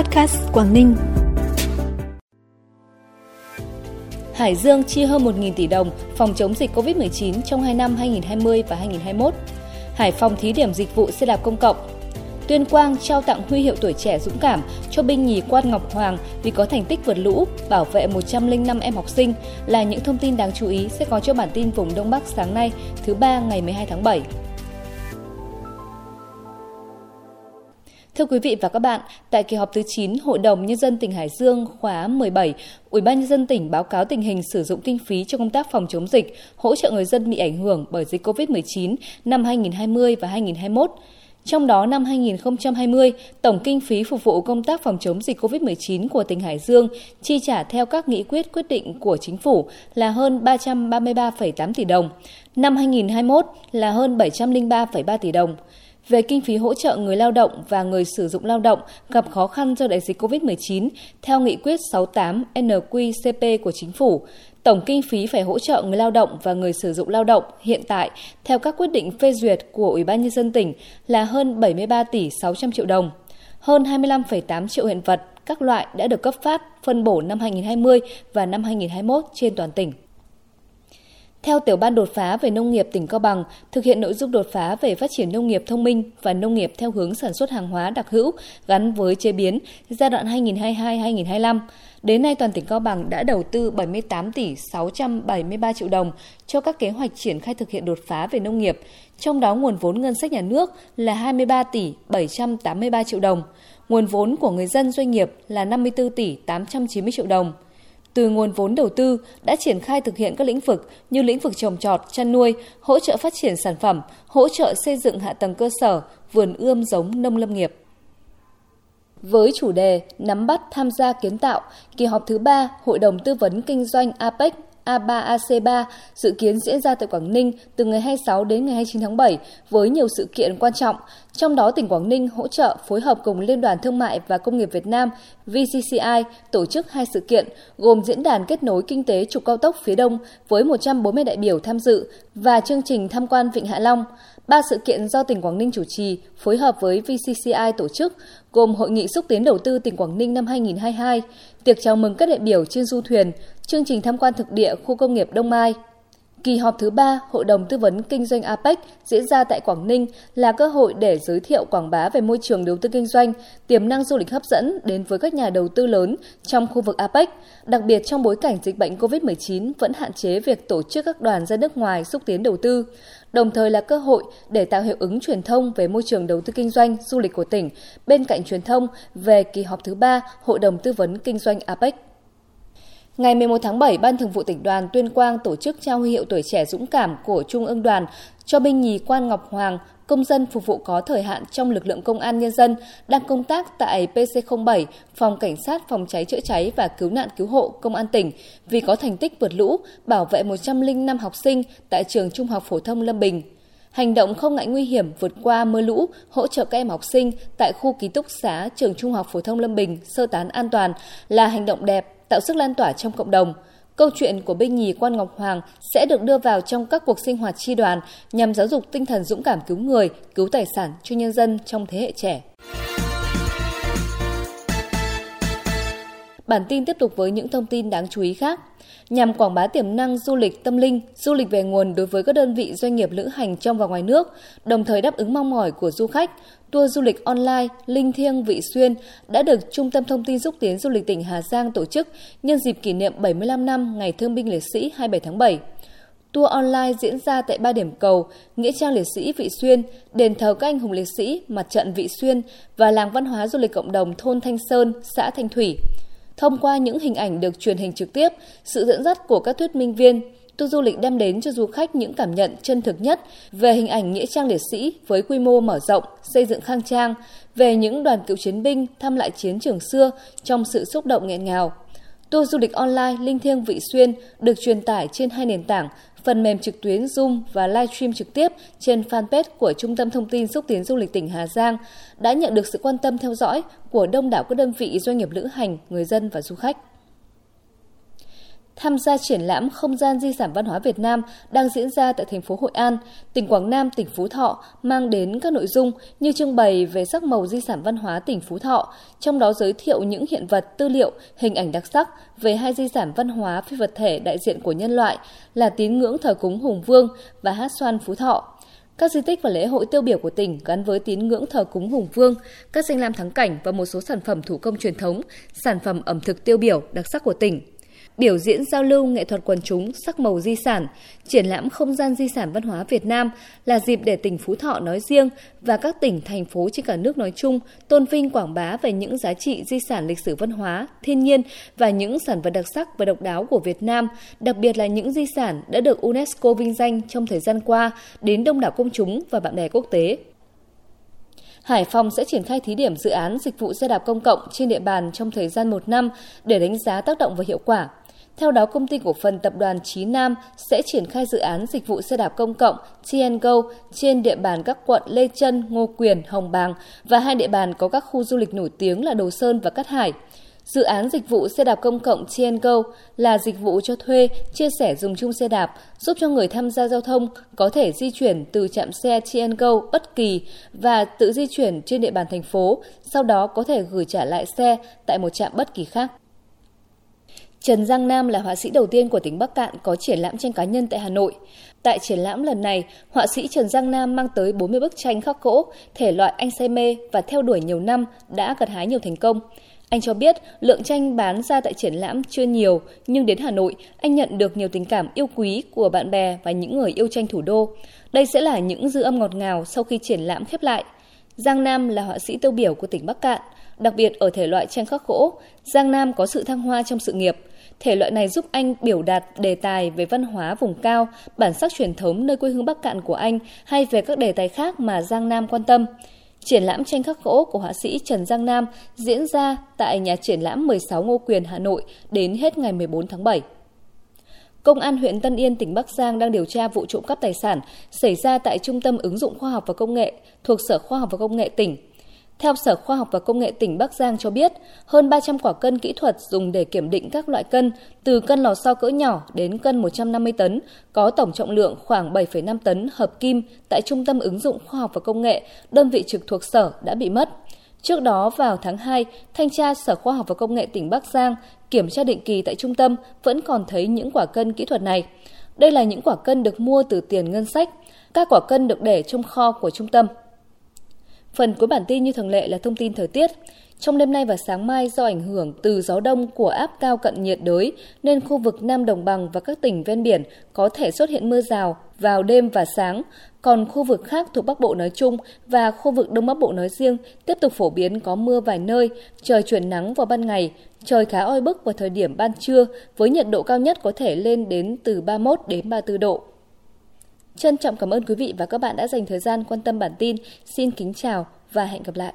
Podcast Quảng Ninh. Hải Dương chi hơn 1.000 tỷ đồng phòng chống dịch COVID-19 trong 2 năm 2020 và 2021. Hải Phòng thí điểm dịch vụ xe đạp công cộng. Tuyên Quang trao tặng huy hiệu tuổi trẻ dũng cảm cho binh nhì Quan Ngọc Hoàng vì có thành tích vượt lũ, bảo vệ 105 em học sinh là những thông tin đáng chú ý sẽ có cho bản tin vùng Đông Bắc sáng nay, thứ ba ngày 12 tháng 7. Thưa quý vị và các bạn, tại kỳ họp thứ 9 Hội đồng Nhân dân tỉnh Hải Dương khóa 17, Ủy ban Nhân dân tỉnh báo cáo tình hình sử dụng kinh phí cho công tác phòng chống dịch, hỗ trợ người dân bị ảnh hưởng bởi dịch COVID-19 năm 2020 và 2021. Trong đó năm 2020, tổng kinh phí phục vụ công tác phòng chống dịch COVID-19 của tỉnh Hải Dương chi trả theo các nghị quyết quyết định của chính phủ là hơn 333,8 tỷ đồng. Năm 2021 là hơn 703,3 tỷ đồng về kinh phí hỗ trợ người lao động và người sử dụng lao động gặp khó khăn do đại dịch COVID-19 theo nghị quyết 68 NQCP của chính phủ. Tổng kinh phí phải hỗ trợ người lao động và người sử dụng lao động hiện tại theo các quyết định phê duyệt của Ủy ban nhân dân tỉnh là hơn 73 tỷ 600 triệu đồng. Hơn 25,8 triệu hiện vật các loại đã được cấp phát phân bổ năm 2020 và năm 2021 trên toàn tỉnh. Theo tiểu ban đột phá về nông nghiệp tỉnh Cao Bằng, thực hiện nội dung đột phá về phát triển nông nghiệp thông minh và nông nghiệp theo hướng sản xuất hàng hóa đặc hữu gắn với chế biến giai đoạn 2022-2025. Đến nay toàn tỉnh Cao Bằng đã đầu tư 78 tỷ 673 triệu đồng cho các kế hoạch triển khai thực hiện đột phá về nông nghiệp, trong đó nguồn vốn ngân sách nhà nước là 23 tỷ 783 triệu đồng, nguồn vốn của người dân doanh nghiệp là 54 tỷ 890 triệu đồng từ nguồn vốn đầu tư đã triển khai thực hiện các lĩnh vực như lĩnh vực trồng trọt, chăn nuôi, hỗ trợ phát triển sản phẩm, hỗ trợ xây dựng hạ tầng cơ sở, vườn ươm giống nông lâm nghiệp. Với chủ đề Nắm bắt tham gia kiến tạo, kỳ họp thứ 3 Hội đồng Tư vấn Kinh doanh APEC A3AC3 dự kiến diễn ra tại Quảng Ninh từ ngày 26 đến ngày 29 tháng 7 với nhiều sự kiện quan trọng, trong đó tỉnh Quảng Ninh hỗ trợ phối hợp cùng Liên đoàn Thương mại và Công nghiệp Việt Nam VCCI tổ chức hai sự kiện gồm diễn đàn kết nối kinh tế trục cao tốc phía Đông với 140 đại biểu tham dự và chương trình tham quan Vịnh Hạ Long. Ba sự kiện do tỉnh Quảng Ninh chủ trì, phối hợp với VCCI tổ chức, gồm Hội nghị xúc tiến đầu tư tỉnh Quảng Ninh năm 2022, tiệc chào mừng các đại biểu trên du thuyền, chương trình tham quan thực địa khu công nghiệp Đông Mai. Kỳ họp thứ ba Hội đồng Tư vấn Kinh doanh APEC diễn ra tại Quảng Ninh là cơ hội để giới thiệu quảng bá về môi trường đầu tư kinh doanh, tiềm năng du lịch hấp dẫn đến với các nhà đầu tư lớn trong khu vực APEC, đặc biệt trong bối cảnh dịch bệnh COVID-19 vẫn hạn chế việc tổ chức các đoàn ra nước ngoài xúc tiến đầu tư, đồng thời là cơ hội để tạo hiệu ứng truyền thông về môi trường đầu tư kinh doanh du lịch của tỉnh, bên cạnh truyền thông về kỳ họp thứ ba Hội đồng Tư vấn Kinh doanh APEC. Ngày 11 tháng 7, Ban Thường vụ tỉnh đoàn Tuyên Quang tổ chức trao huy hiệu tuổi trẻ dũng cảm của Trung ương đoàn cho binh nhì Quan Ngọc Hoàng, công dân phục vụ có thời hạn trong lực lượng công an nhân dân đang công tác tại PC07, Phòng Cảnh sát Phòng cháy chữa cháy và Cứu nạn Cứu hộ Công an tỉnh vì có thành tích vượt lũ, bảo vệ 105 học sinh tại trường Trung học phổ thông Lâm Bình. Hành động không ngại nguy hiểm vượt qua mưa lũ, hỗ trợ các em học sinh tại khu ký túc xá trường Trung học phổ thông Lâm Bình sơ tán an toàn là hành động đẹp tạo sức lan tỏa trong cộng đồng. Câu chuyện của binh nhì Quan Ngọc Hoàng sẽ được đưa vào trong các cuộc sinh hoạt tri đoàn nhằm giáo dục tinh thần dũng cảm cứu người, cứu tài sản cho nhân dân trong thế hệ trẻ. Bản tin tiếp tục với những thông tin đáng chú ý khác. Nhằm quảng bá tiềm năng du lịch tâm linh, du lịch về nguồn đối với các đơn vị doanh nghiệp lữ hành trong và ngoài nước, đồng thời đáp ứng mong mỏi của du khách, tour du lịch online Linh Thiêng Vị Xuyên đã được Trung tâm Thông tin xúc tiến du lịch tỉnh Hà Giang tổ chức nhân dịp kỷ niệm 75 năm Ngày Thương binh Liệt sĩ 27 tháng 7. Tour online diễn ra tại ba điểm cầu Nghĩa trang liệt sĩ Vị Xuyên, đền thờ các anh hùng liệt sĩ, mặt trận Vị Xuyên và làng văn hóa du lịch cộng đồng thôn Thanh Sơn, xã Thanh Thủy. Thông qua những hình ảnh được truyền hình trực tiếp, sự dẫn dắt của các thuyết minh viên, tour du lịch đem đến cho du khách những cảm nhận chân thực nhất về hình ảnh nghĩa trang liệt sĩ với quy mô mở rộng, xây dựng khang trang, về những đoàn cựu chiến binh thăm lại chiến trường xưa trong sự xúc động nghẹn ngào. Tour du lịch online Linh Thiêng Vị Xuyên được truyền tải trên hai nền tảng phần mềm trực tuyến Zoom và livestream trực tiếp trên fanpage của Trung tâm Thông tin Xúc tiến Du lịch tỉnh Hà Giang đã nhận được sự quan tâm theo dõi của đông đảo các đơn vị doanh nghiệp lữ hành, người dân và du khách tham gia triển lãm Không gian di sản văn hóa Việt Nam đang diễn ra tại thành phố Hội An, tỉnh Quảng Nam, tỉnh Phú Thọ mang đến các nội dung như trưng bày về sắc màu di sản văn hóa tỉnh Phú Thọ, trong đó giới thiệu những hiện vật, tư liệu, hình ảnh đặc sắc về hai di sản văn hóa phi vật thể đại diện của nhân loại là tín ngưỡng thờ cúng Hùng Vương và hát xoan Phú Thọ. Các di tích và lễ hội tiêu biểu của tỉnh gắn với tín ngưỡng thờ cúng hùng vương, các danh lam thắng cảnh và một số sản phẩm thủ công truyền thống, sản phẩm ẩm thực tiêu biểu đặc sắc của tỉnh biểu diễn giao lưu nghệ thuật quần chúng sắc màu di sản, triển lãm không gian di sản văn hóa Việt Nam là dịp để tỉnh Phú Thọ nói riêng và các tỉnh, thành phố trên cả nước nói chung tôn vinh quảng bá về những giá trị di sản lịch sử văn hóa, thiên nhiên và những sản vật đặc sắc và độc đáo của Việt Nam, đặc biệt là những di sản đã được UNESCO vinh danh trong thời gian qua đến đông đảo công chúng và bạn bè quốc tế. Hải Phòng sẽ triển khai thí điểm dự án dịch vụ xe đạp công cộng trên địa bàn trong thời gian một năm để đánh giá tác động và hiệu quả. Theo đó, công ty cổ phần tập đoàn Chí Nam sẽ triển khai dự án dịch vụ xe đạp công cộng TNGO trên địa bàn các quận Lê Trân, Ngô Quyền, Hồng Bàng và hai địa bàn có các khu du lịch nổi tiếng là Đồ Sơn và Cát Hải. Dự án dịch vụ xe đạp công cộng TNGO là dịch vụ cho thuê, chia sẻ dùng chung xe đạp, giúp cho người tham gia giao thông có thể di chuyển từ trạm xe TNGO bất kỳ và tự di chuyển trên địa bàn thành phố, sau đó có thể gửi trả lại xe tại một trạm bất kỳ khác. Trần Giang Nam là họa sĩ đầu tiên của tỉnh Bắc Cạn có triển lãm tranh cá nhân tại Hà Nội. Tại triển lãm lần này, họa sĩ Trần Giang Nam mang tới 40 bức tranh khắc gỗ, thể loại anh say mê và theo đuổi nhiều năm đã gặt hái nhiều thành công. Anh cho biết lượng tranh bán ra tại triển lãm chưa nhiều, nhưng đến Hà Nội, anh nhận được nhiều tình cảm yêu quý của bạn bè và những người yêu tranh thủ đô. Đây sẽ là những dư âm ngọt ngào sau khi triển lãm khép lại. Giang Nam là họa sĩ tiêu biểu của tỉnh Bắc Cạn, đặc biệt ở thể loại tranh khắc gỗ, Giang Nam có sự thăng hoa trong sự nghiệp. Thể loại này giúp anh biểu đạt đề tài về văn hóa vùng cao, bản sắc truyền thống nơi quê hương Bắc Cạn của anh hay về các đề tài khác mà Giang Nam quan tâm. Triển lãm tranh khắc gỗ của họa sĩ Trần Giang Nam diễn ra tại nhà triển lãm 16 Ngô Quyền, Hà Nội đến hết ngày 14 tháng 7. Công an huyện Tân Yên, tỉnh Bắc Giang đang điều tra vụ trộm cắp tài sản xảy ra tại Trung tâm ứng dụng khoa học và công nghệ thuộc Sở Khoa học và Công nghệ tỉnh. Theo Sở Khoa học và Công nghệ tỉnh Bắc Giang cho biết, hơn 300 quả cân kỹ thuật dùng để kiểm định các loại cân, từ cân lò xo cỡ nhỏ đến cân 150 tấn, có tổng trọng lượng khoảng 7,5 tấn hợp kim tại Trung tâm ứng dụng khoa học và công nghệ, đơn vị trực thuộc Sở đã bị mất. Trước đó vào tháng 2, thanh tra Sở Khoa học và Công nghệ tỉnh Bắc Giang kiểm tra định kỳ tại trung tâm vẫn còn thấy những quả cân kỹ thuật này. Đây là những quả cân được mua từ tiền ngân sách. Các quả cân được để trong kho của trung tâm. Phần cuối bản tin như thường lệ là thông tin thời tiết. Trong đêm nay và sáng mai do ảnh hưởng từ gió đông của áp cao cận nhiệt đới nên khu vực Nam Đồng Bằng và các tỉnh ven biển có thể xuất hiện mưa rào vào đêm và sáng, còn khu vực khác thuộc Bắc Bộ nói chung và khu vực Đông Bắc Bộ nói riêng tiếp tục phổ biến có mưa vài nơi, trời chuyển nắng vào ban ngày, trời khá oi bức vào thời điểm ban trưa với nhiệt độ cao nhất có thể lên đến từ 31 đến 34 độ. Trân trọng cảm ơn quý vị và các bạn đã dành thời gian quan tâm bản tin. Xin kính chào và hẹn gặp lại.